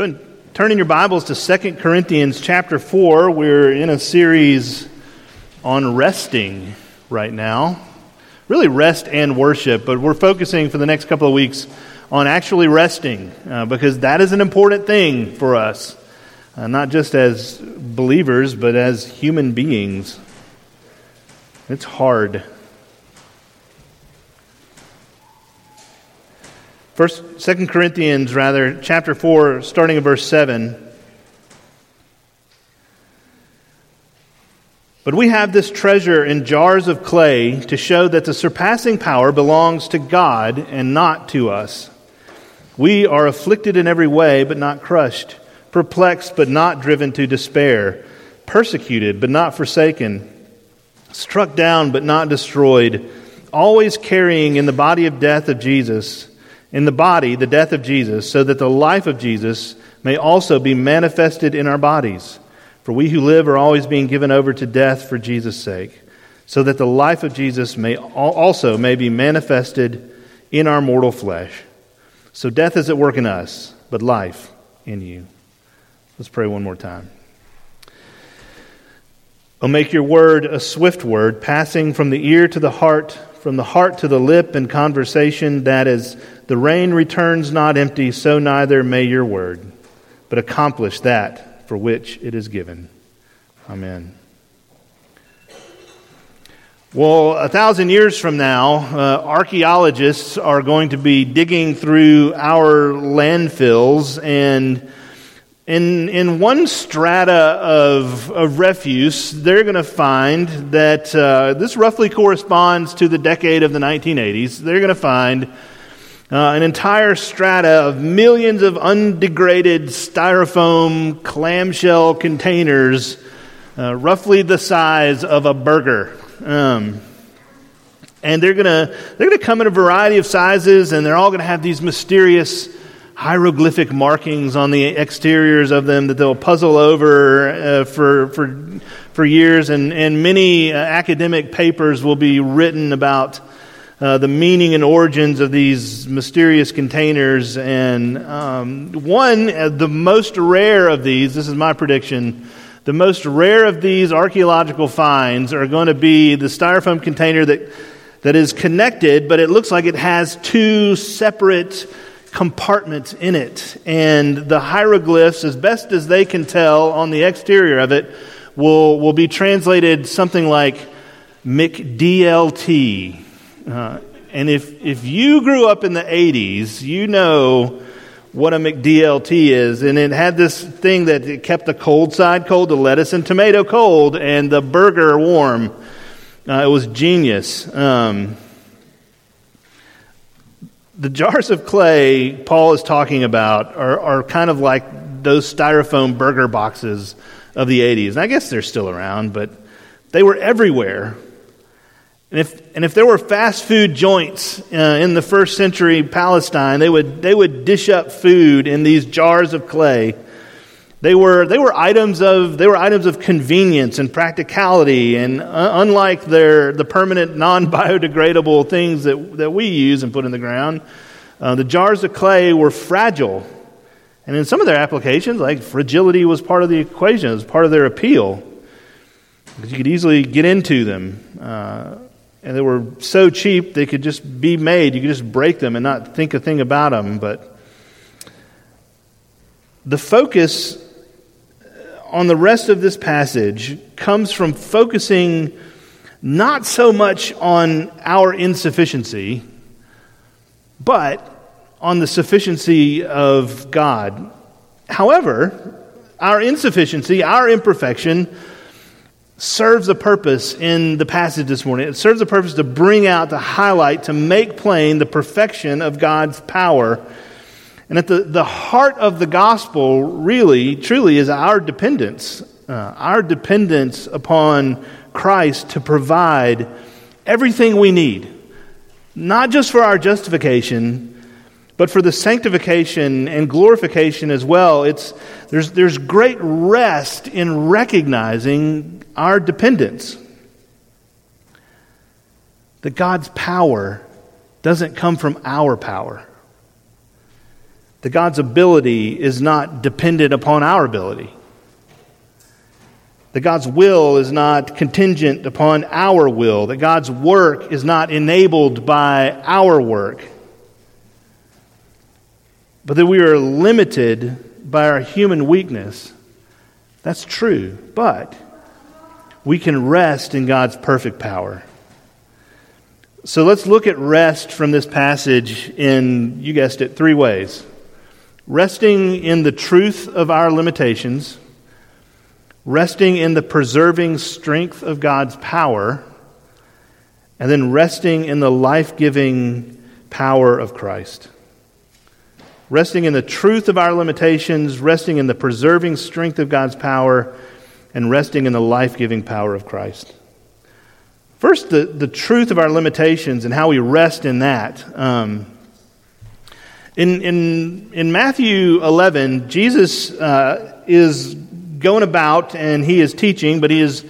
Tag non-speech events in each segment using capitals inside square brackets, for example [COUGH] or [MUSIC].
Go and turn in your Bibles to 2 Corinthians chapter 4. We're in a series on resting right now. Really, rest and worship, but we're focusing for the next couple of weeks on actually resting uh, because that is an important thing for us, uh, not just as believers, but as human beings. It's hard. First, Second Corinthians, rather, chapter 4, starting at verse 7. But we have this treasure in jars of clay to show that the surpassing power belongs to God and not to us. We are afflicted in every way, but not crushed, perplexed, but not driven to despair, persecuted, but not forsaken, struck down, but not destroyed, always carrying in the body of death of Jesus in the body the death of Jesus, so that the life of Jesus may also be manifested in our bodies. For we who live are always being given over to death for Jesus' sake, so that the life of Jesus may also may be manifested in our mortal flesh. So death is at work in us, but life in you. Let's pray one more time. Oh, make your word a swift word, passing from the ear to the heart, from the heart to the lip in conversation that is the rain returns not empty, so neither may your word, but accomplish that for which it is given. Amen. Well, a thousand years from now, uh, archaeologists are going to be digging through our landfills and in, in one strata of, of refuse, they're going to find that uh, this roughly corresponds to the decade of the 1980s. They're going to find uh, an entire strata of millions of undegraded styrofoam clamshell containers, uh, roughly the size of a burger. Um, and they're gonna they're gonna come in a variety of sizes, and they're all gonna have these mysterious hieroglyphic markings on the exteriors of them that they'll puzzle over uh, for for for years, and and many uh, academic papers will be written about uh, the meaning and origins of these mysterious containers. And um, one, uh, the most rare of these, this is my prediction, the most rare of these archaeological finds are going to be the styrofoam container that, that is connected, but it looks like it has two separate compartments in it. And the hieroglyphs, as best as they can tell on the exterior of it, will, will be translated something like McDLT. Uh, and if, if you grew up in the 80s, you know what a McDLT is. And it had this thing that it kept the cold side cold, the lettuce and tomato cold, and the burger warm. Uh, it was genius. Um, the jars of clay Paul is talking about are, are kind of like those styrofoam burger boxes of the 80s. And I guess they're still around, but they were everywhere and if, and if there were fast food joints uh, in the first century Palestine, they would, they would dish up food in these jars of clay. They were, they were, items, of, they were items of convenience and practicality, and uh, unlike their, the permanent non biodegradable things that, that we use and put in the ground, uh, the jars of clay were fragile. And in some of their applications, like fragility was part of the equation, it was part of their appeal. Because you could easily get into them. Uh, and they were so cheap they could just be made. You could just break them and not think a thing about them. But the focus on the rest of this passage comes from focusing not so much on our insufficiency, but on the sufficiency of God. However, our insufficiency, our imperfection, serves a purpose in the passage this morning. It serves a purpose to bring out, to highlight, to make plain the perfection of God's power. And at the, the heart of the gospel, really, truly, is our dependence. Uh, our dependence upon Christ to provide everything we need, not just for our justification, but for the sanctification and glorification as well. It's, there's, there's great rest in recognizing our dependence. That God's power doesn't come from our power. That God's ability is not dependent upon our ability. That God's will is not contingent upon our will. That God's work is not enabled by our work. But that we are limited by our human weakness. That's true. But we can rest in God's perfect power. So let's look at rest from this passage in, you guessed it, three ways resting in the truth of our limitations, resting in the preserving strength of God's power, and then resting in the life giving power of Christ. Resting in the truth of our limitations, resting in the preserving strength of God's power, and resting in the life giving power of Christ. First, the, the truth of our limitations and how we rest in that. Um, in, in, in Matthew 11, Jesus uh, is going about and he is teaching, but he is,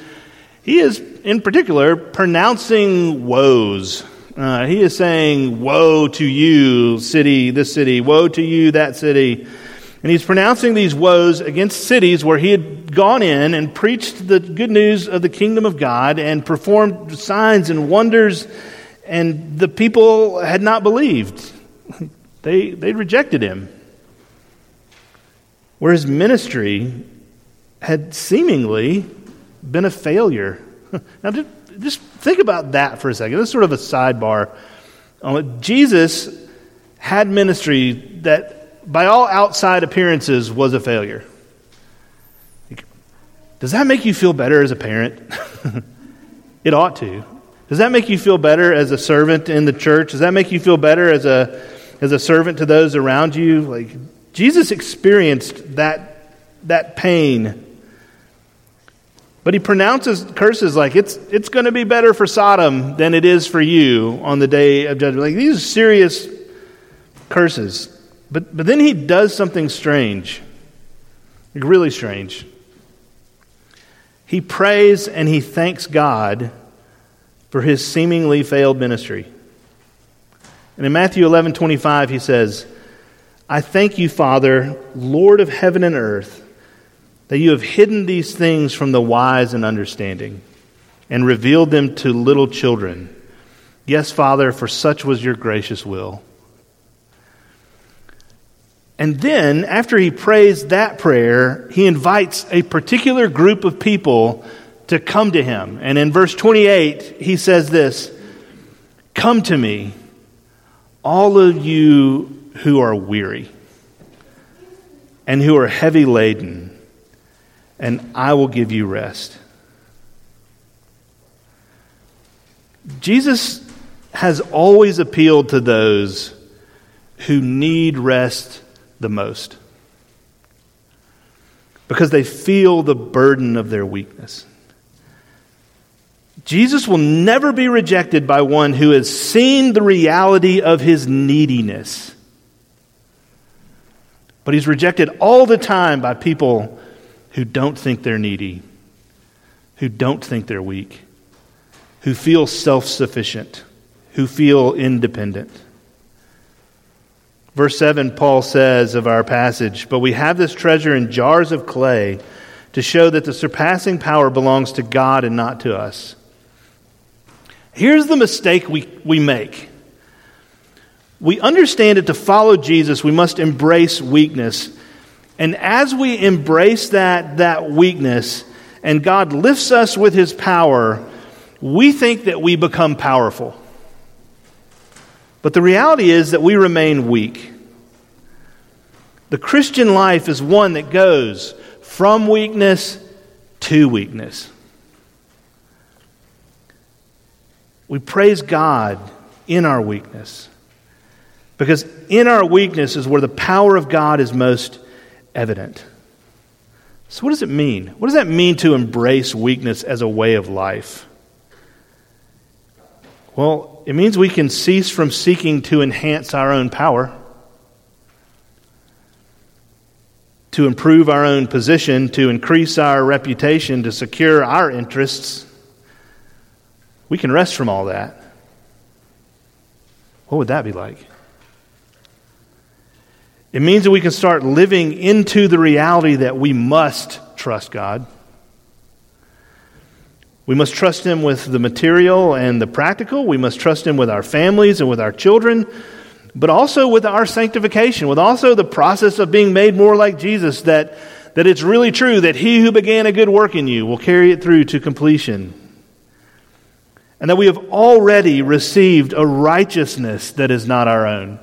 he is in particular pronouncing woes. Uh, he is saying, Woe to you, city, this city, woe to you, that city. And he's pronouncing these woes against cities where he had gone in and preached the good news of the kingdom of God and performed signs and wonders, and the people had not believed. They, they rejected him. Where his ministry had seemingly been a failure. [LAUGHS] Now, just think about that for a second. This is sort of a sidebar. Uh, Jesus had ministry that by all outside appearances, was a failure. Does that make you feel better as a parent? [LAUGHS] it ought to. Does that make you feel better as a servant in the church? Does that make you feel better as a, as a servant to those around you? Like Jesus experienced that, that pain. But he pronounces curses like it's, it's going to be better for Sodom than it is for you on the day of judgment. Like these are serious curses. But, but then he does something strange, like really strange. He prays and he thanks God for his seemingly failed ministry. And in Matthew 11 25, he says, I thank you, Father, Lord of heaven and earth, that you have hidden these things from the wise and understanding and revealed them to little children. Yes, Father, for such was your gracious will. And then, after he prays that prayer, he invites a particular group of people to come to him. And in verse 28, he says this Come to me, all of you who are weary and who are heavy laden, and I will give you rest. Jesus has always appealed to those who need rest the most because they feel the burden of their weakness. Jesus will never be rejected by one who has seen the reality of his neediness. But he's rejected all the time by people who don't think they're needy, who don't think they're weak, who feel self sufficient, who feel independent. Verse 7, Paul says of our passage, But we have this treasure in jars of clay to show that the surpassing power belongs to God and not to us. Here's the mistake we, we make. We understand that to follow Jesus, we must embrace weakness. And as we embrace that, that weakness, and God lifts us with his power, we think that we become powerful. But the reality is that we remain weak. The Christian life is one that goes from weakness to weakness. We praise God in our weakness because in our weakness is where the power of God is most evident. So, what does it mean? What does that mean to embrace weakness as a way of life? Well, it means we can cease from seeking to enhance our own power, to improve our own position, to increase our reputation, to secure our interests. We can rest from all that. What would that be like? It means that we can start living into the reality that we must trust God. We must trust Him with the material and the practical. We must trust Him with our families and with our children, but also with our sanctification, with also the process of being made more like Jesus, that, that it's really true that He who began a good work in you will carry it through to completion. And that we have already received a righteousness that is not our own.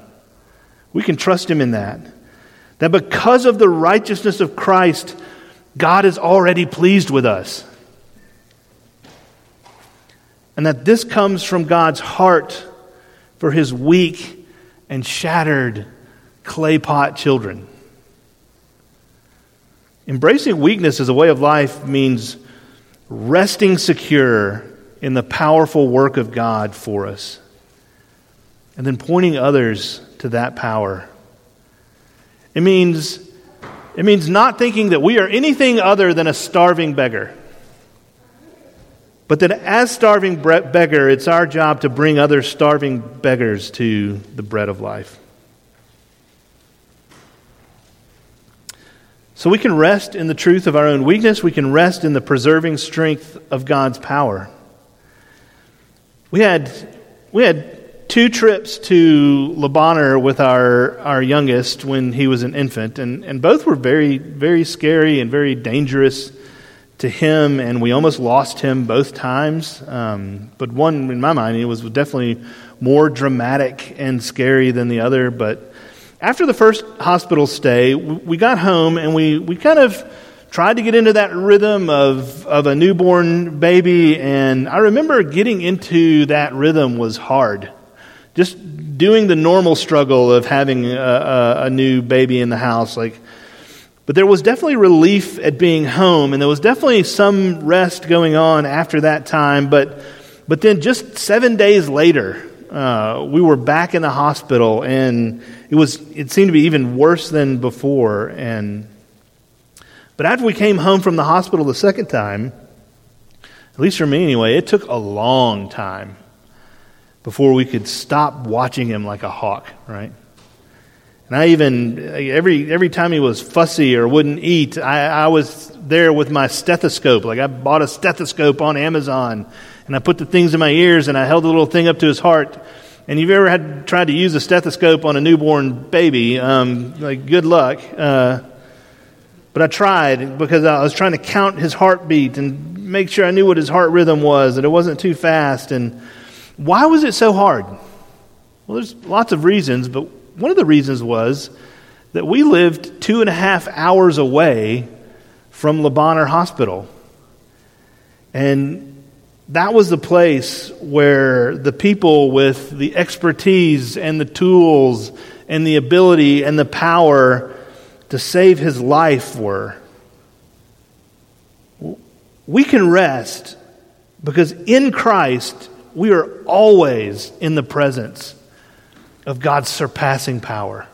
We can trust Him in that. That because of the righteousness of Christ, God is already pleased with us and that this comes from God's heart for his weak and shattered clay pot children. Embracing weakness as a way of life means resting secure in the powerful work of God for us, and then pointing others to that power. It means, it means not thinking that we are anything other than a starving beggar. But that as starving beggar, it's our job to bring other starving beggars to the bread of life. So we can rest in the truth of our own weakness. We can rest in the preserving strength of God's power. We had, we had two trips to Lebanon with our, our youngest when he was an infant, and, and both were very, very scary and very dangerous to him, and we almost lost him both times. Um, but one, in my mind, it was definitely more dramatic and scary than the other. But after the first hospital stay, we got home and we, we kind of tried to get into that rhythm of, of a newborn baby. And I remember getting into that rhythm was hard. Just doing the normal struggle of having a, a, a new baby in the house. Like, but there was definitely relief at being home, and there was definitely some rest going on after that time. But, but then just seven days later, uh, we were back in the hospital, and it, was, it seemed to be even worse than before. And, but after we came home from the hospital the second time, at least for me anyway, it took a long time before we could stop watching him like a hawk, right? And I even, every, every time he was fussy or wouldn't eat, I, I was there with my stethoscope. Like I bought a stethoscope on Amazon and I put the things in my ears and I held the little thing up to his heart. And you've ever had tried to use a stethoscope on a newborn baby? Um, like, good luck. Uh, but I tried because I was trying to count his heartbeat and make sure I knew what his heart rhythm was, that it wasn't too fast. And why was it so hard? Well, there's lots of reasons, but one of the reasons was that we lived two and a half hours away from Le Hospital. And that was the place where the people with the expertise and the tools and the ability and the power to save his life were. We can rest because in Christ we are always in the presence of God's surpassing power.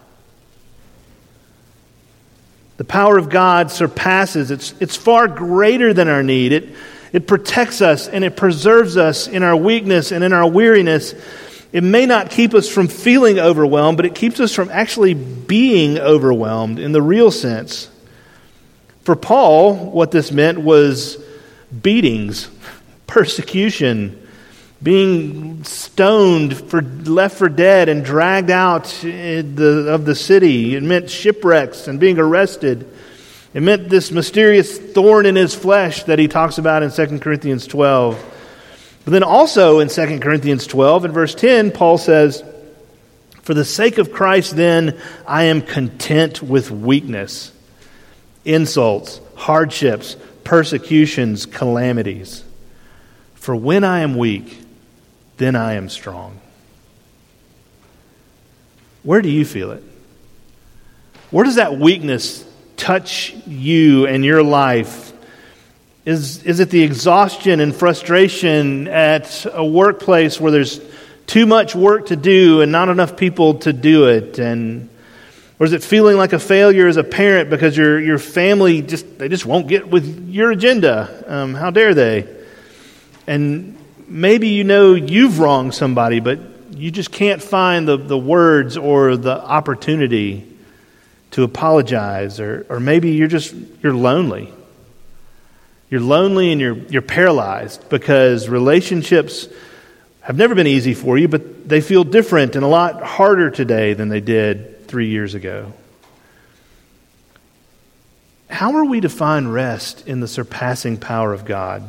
The power of God surpasses, it's, it's far greater than our need. It, it protects us and it preserves us in our weakness and in our weariness. It may not keep us from feeling overwhelmed, but it keeps us from actually being overwhelmed in the real sense. For Paul, what this meant was beatings, [LAUGHS] persecution, being stoned for left for dead and dragged out the, of the city. It meant shipwrecks and being arrested. It meant this mysterious thorn in his flesh that he talks about in 2 Corinthians 12. But then also in 2 Corinthians 12, in verse 10, Paul says, For the sake of Christ, then, I am content with weakness, insults, hardships, persecutions, calamities. For when I am weak, then I am strong. Where do you feel it? Where does that weakness touch you and your life? Is, is it the exhaustion and frustration at a workplace where there's too much work to do and not enough people to do it? And, or is it feeling like a failure as a parent because your, your family just, they just won't get with your agenda? Um, how dare they? And maybe you know you've wronged somebody, but you just can't find the, the words or the opportunity to apologize, or, or maybe you're just you're lonely. You're lonely and you're, you're paralyzed because relationships have never been easy for you, but they feel different and a lot harder today than they did three years ago. How are we to find rest in the surpassing power of God?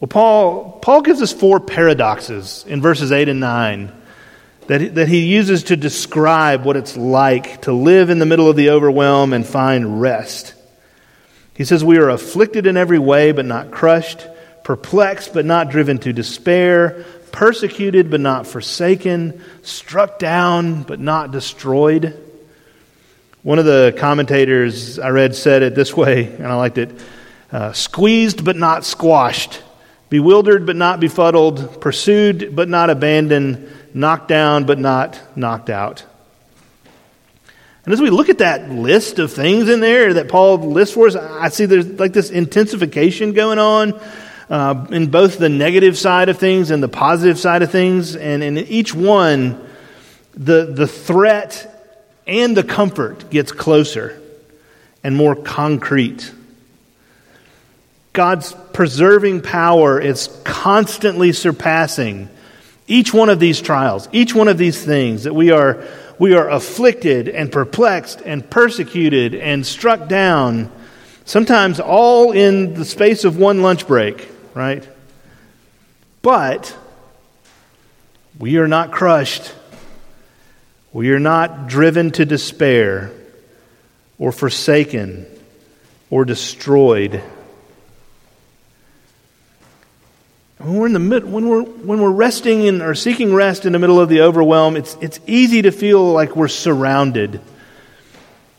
Well, Paul, Paul gives us four paradoxes in verses 8 and 9 that, that he uses to describe what it's like to live in the middle of the overwhelm and find rest. He says, We are afflicted in every way, but not crushed, perplexed, but not driven to despair, persecuted, but not forsaken, struck down, but not destroyed. One of the commentators I read said it this way, and I liked it uh, squeezed, but not squashed, bewildered, but not befuddled, pursued, but not abandoned, knocked down, but not knocked out. And as we look at that list of things in there that Paul lists for us, I see there's like this intensification going on uh, in both the negative side of things and the positive side of things. And in each one, the, the threat and the comfort gets closer and more concrete. God's preserving power is constantly surpassing each one of these trials, each one of these things that we are we are afflicted and perplexed and persecuted and struck down, sometimes all in the space of one lunch break, right? But we are not crushed. We are not driven to despair or forsaken or destroyed. When we're, in the mid, when, we're, when we're resting in, or seeking rest in the middle of the overwhelm, it's, it's easy to feel like we're surrounded.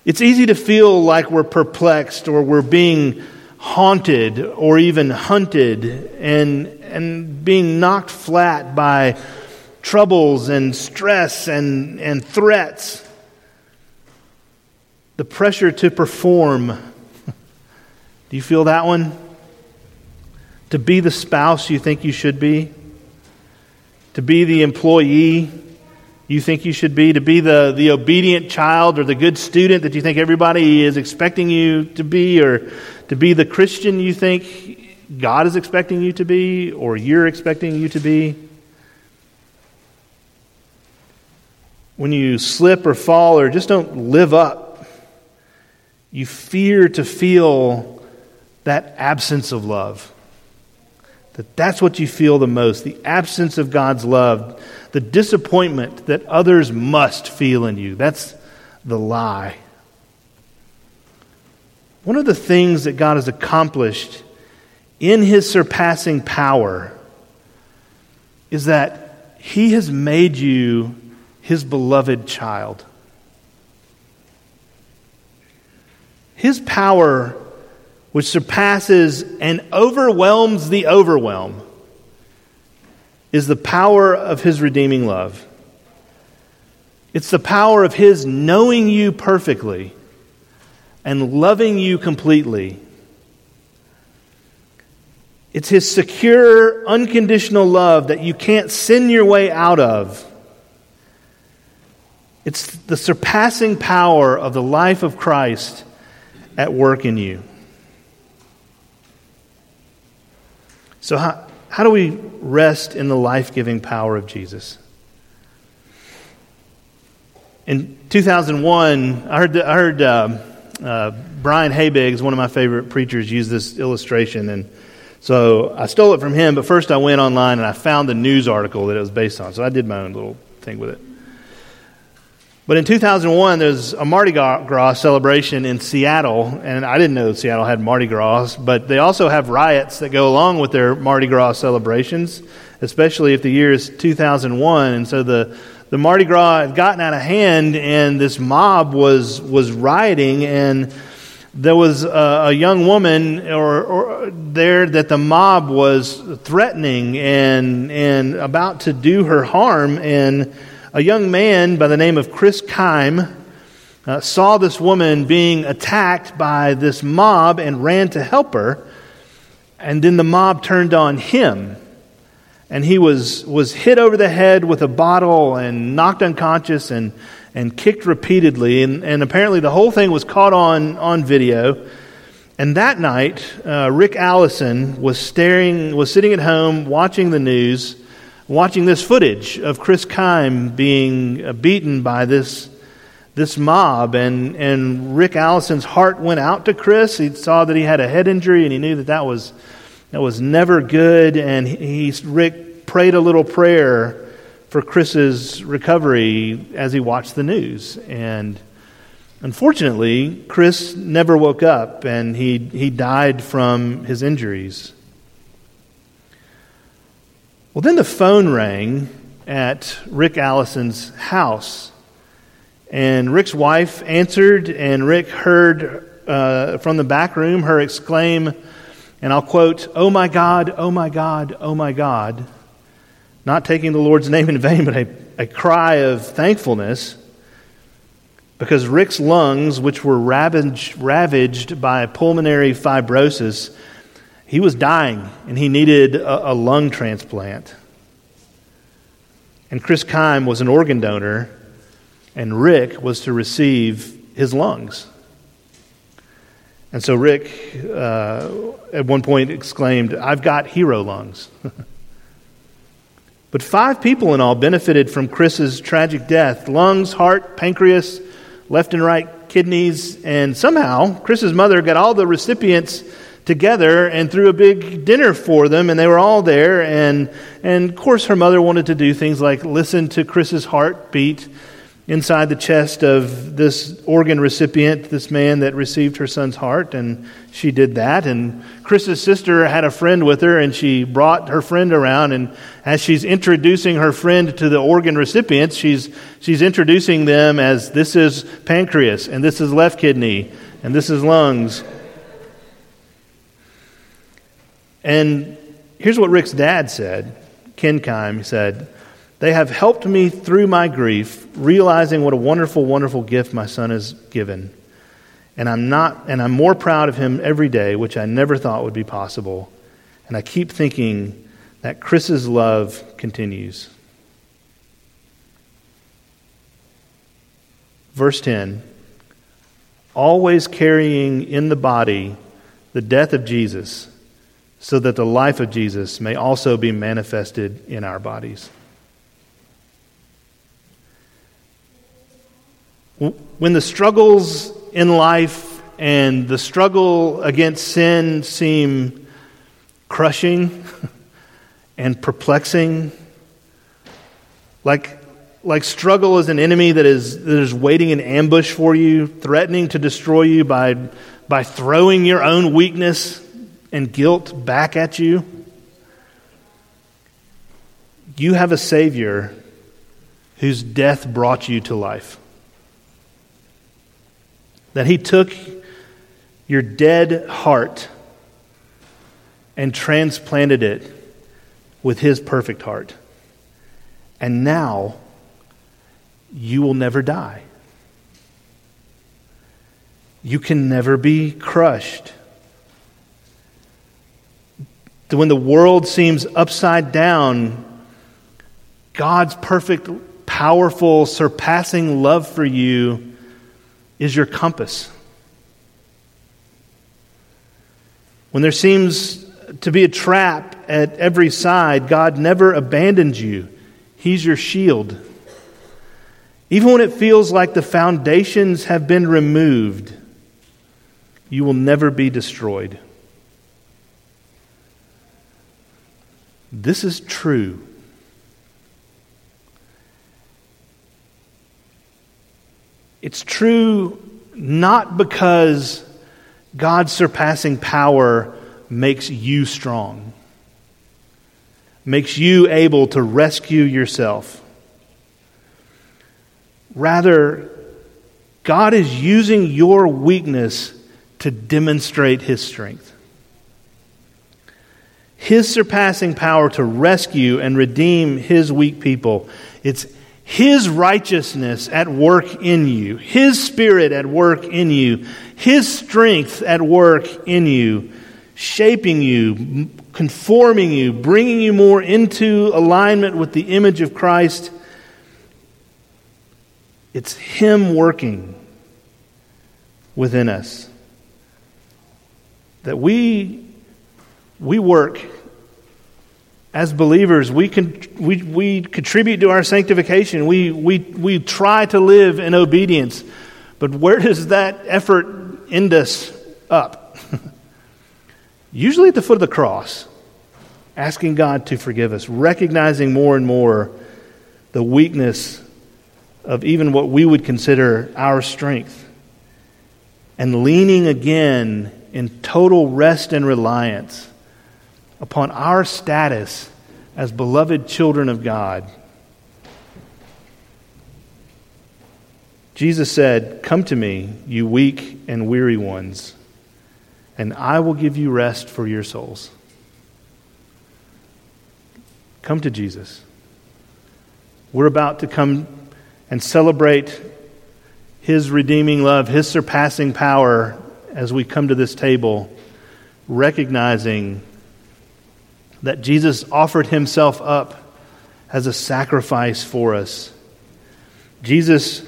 It's easy to feel like we're perplexed or we're being haunted or even hunted and, and being knocked flat by troubles and stress and, and threats. The pressure to perform. [LAUGHS] Do you feel that one? To be the spouse you think you should be, to be the employee you think you should be, to be the, the obedient child or the good student that you think everybody is expecting you to be, or to be the Christian you think God is expecting you to be, or you're expecting you to be. When you slip or fall or just don't live up, you fear to feel that absence of love. That that's what you feel the most the absence of God's love, the disappointment that others must feel in you. That's the lie. One of the things that God has accomplished in his surpassing power is that he has made you his beloved child. His power which surpasses and overwhelms the overwhelm, is the power of his redeeming love. It's the power of his knowing you perfectly and loving you completely. It's his secure, unconditional love that you can't sin your way out of. It's the surpassing power of the life of Christ at work in you. So, how, how do we rest in the life giving power of Jesus? In 2001, I heard, I heard uh, uh, Brian Habig's, one of my favorite preachers, use this illustration. And so I stole it from him, but first I went online and I found the news article that it was based on. So I did my own little thing with it. But in 2001, there was a Mardi Gras celebration in Seattle, and I didn't know Seattle had Mardi Gras, but they also have riots that go along with their Mardi Gras celebrations, especially if the year is 2001. And so the, the Mardi Gras had gotten out of hand, and this mob was, was rioting, and there was a, a young woman or, or, there that the mob was threatening and, and about to do her harm, and a young man by the name of Chris Kime uh, saw this woman being attacked by this mob and ran to help her. And then the mob turned on him. And he was, was hit over the head with a bottle and knocked unconscious and, and kicked repeatedly. And, and apparently, the whole thing was caught on, on video. And that night, uh, Rick Allison was staring, was sitting at home watching the news, watching this footage of Chris Kime being uh, beaten by this, this mob. And, and Rick Allison's heart went out to Chris. He saw that he had a head injury, and he knew that that was, that was never good. And he, he Rick prayed a little prayer for Chris's recovery as he watched the news. And Unfortunately, Chris never woke up and he, he died from his injuries. Well, then the phone rang at Rick Allison's house. And Rick's wife answered, and Rick heard uh, from the back room her exclaim, and I'll quote, Oh my God, oh my God, oh my God. Not taking the Lord's name in vain, but a, a cry of thankfulness because Rick's lungs, which were ravaged, ravaged by pulmonary fibrosis, he was dying and he needed a, a lung transplant. And Chris Kime was an organ donor, and Rick was to receive his lungs. And so Rick, uh, at one point, exclaimed, I've got hero lungs. [LAUGHS] but five people in all benefited from Chris's tragic death lungs, heart, pancreas, left and right kidneys, and somehow Chris's mother got all the recipients together and threw a big dinner for them, and they were all there. And, and of course, her mother wanted to do things like listen to Chris's heartbeat inside the chest of this organ recipient, this man that received her son's heart, and she did that. And Chris's sister had a friend with her, and she brought her friend around. And as she's introducing her friend to the organ recipients, she's, she's introducing them as this is pancreas, and this is left kidney, and this is lungs. And here's what Rick's dad said Ken Kime said, they have helped me through my grief, realizing what a wonderful, wonderful gift my son has given. And I'm not and I'm more proud of him every day, which I never thought would be possible. And I keep thinking that Chris's love continues. Verse 10 always carrying in the body the death of Jesus, so that the life of Jesus may also be manifested in our bodies. When the struggles in life and the struggle against sin seem crushing [LAUGHS] and perplexing, like, like struggle is an enemy that is, that is waiting in ambush for you, threatening to destroy you by, by throwing your own weakness and guilt back at you. You have a Savior whose death brought you to life. That He took your dead heart and transplanted it with His perfect heart. And now you will never die. You can never be crushed. When the world seems upside down, God's perfect, powerful, surpassing love for you is your compass. When there seems to be a trap at every side, God never abandons you. He's your shield. Even when it feels like the foundations have been removed, you will never be destroyed. This is true. It's true not because God's surpassing power makes you strong, makes you able to rescue yourself. Rather, God is using your weakness to demonstrate his strength. His surpassing power to rescue and redeem his weak people. It's his righteousness at work in you, His Spirit at work in you, His strength at work in you, shaping you, conforming you, bringing you more into alignment with the image of Christ. It's Him working within us. That we, we work as believers, we, can, we, we contribute to our sanctification. We, we, we try to live in obedience. But where does that effort end us up? [LAUGHS] Usually at the foot of the cross, asking God to forgive us, recognizing more and more the weakness of even what we would consider our strength, and leaning again in total rest and reliance upon our status as beloved children of God. Jesus said, Come to me, you weak and weary ones, and I will give you rest for your souls. Come to Jesus. We're about to come and celebrate His redeeming love, His surpassing power as we come to this table, recognizing that Jesus offered himself up as a sacrifice for us. Jesus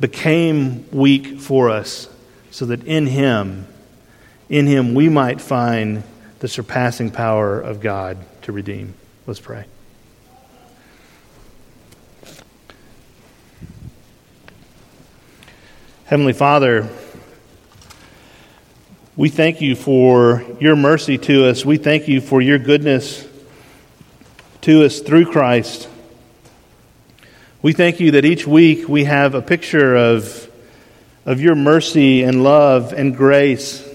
became weak for us so that in him, in him, we might find the surpassing power of God to redeem. Let's pray. Heavenly Father, we thank you for your mercy to us. We thank you for your goodness to us through Christ. We thank you that each week we have a picture of, of your mercy and love and grace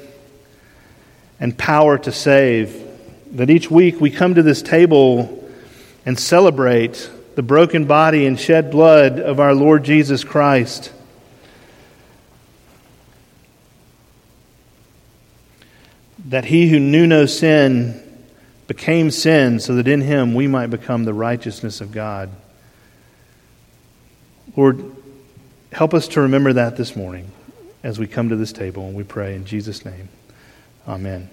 and power to save. That each week we come to this table and celebrate the broken body and shed blood of our Lord Jesus Christ. That he who knew no sin became sin so that in him we might become the righteousness of God. Lord, help us to remember that this morning as we come to this table and we pray in Jesus' name. Amen.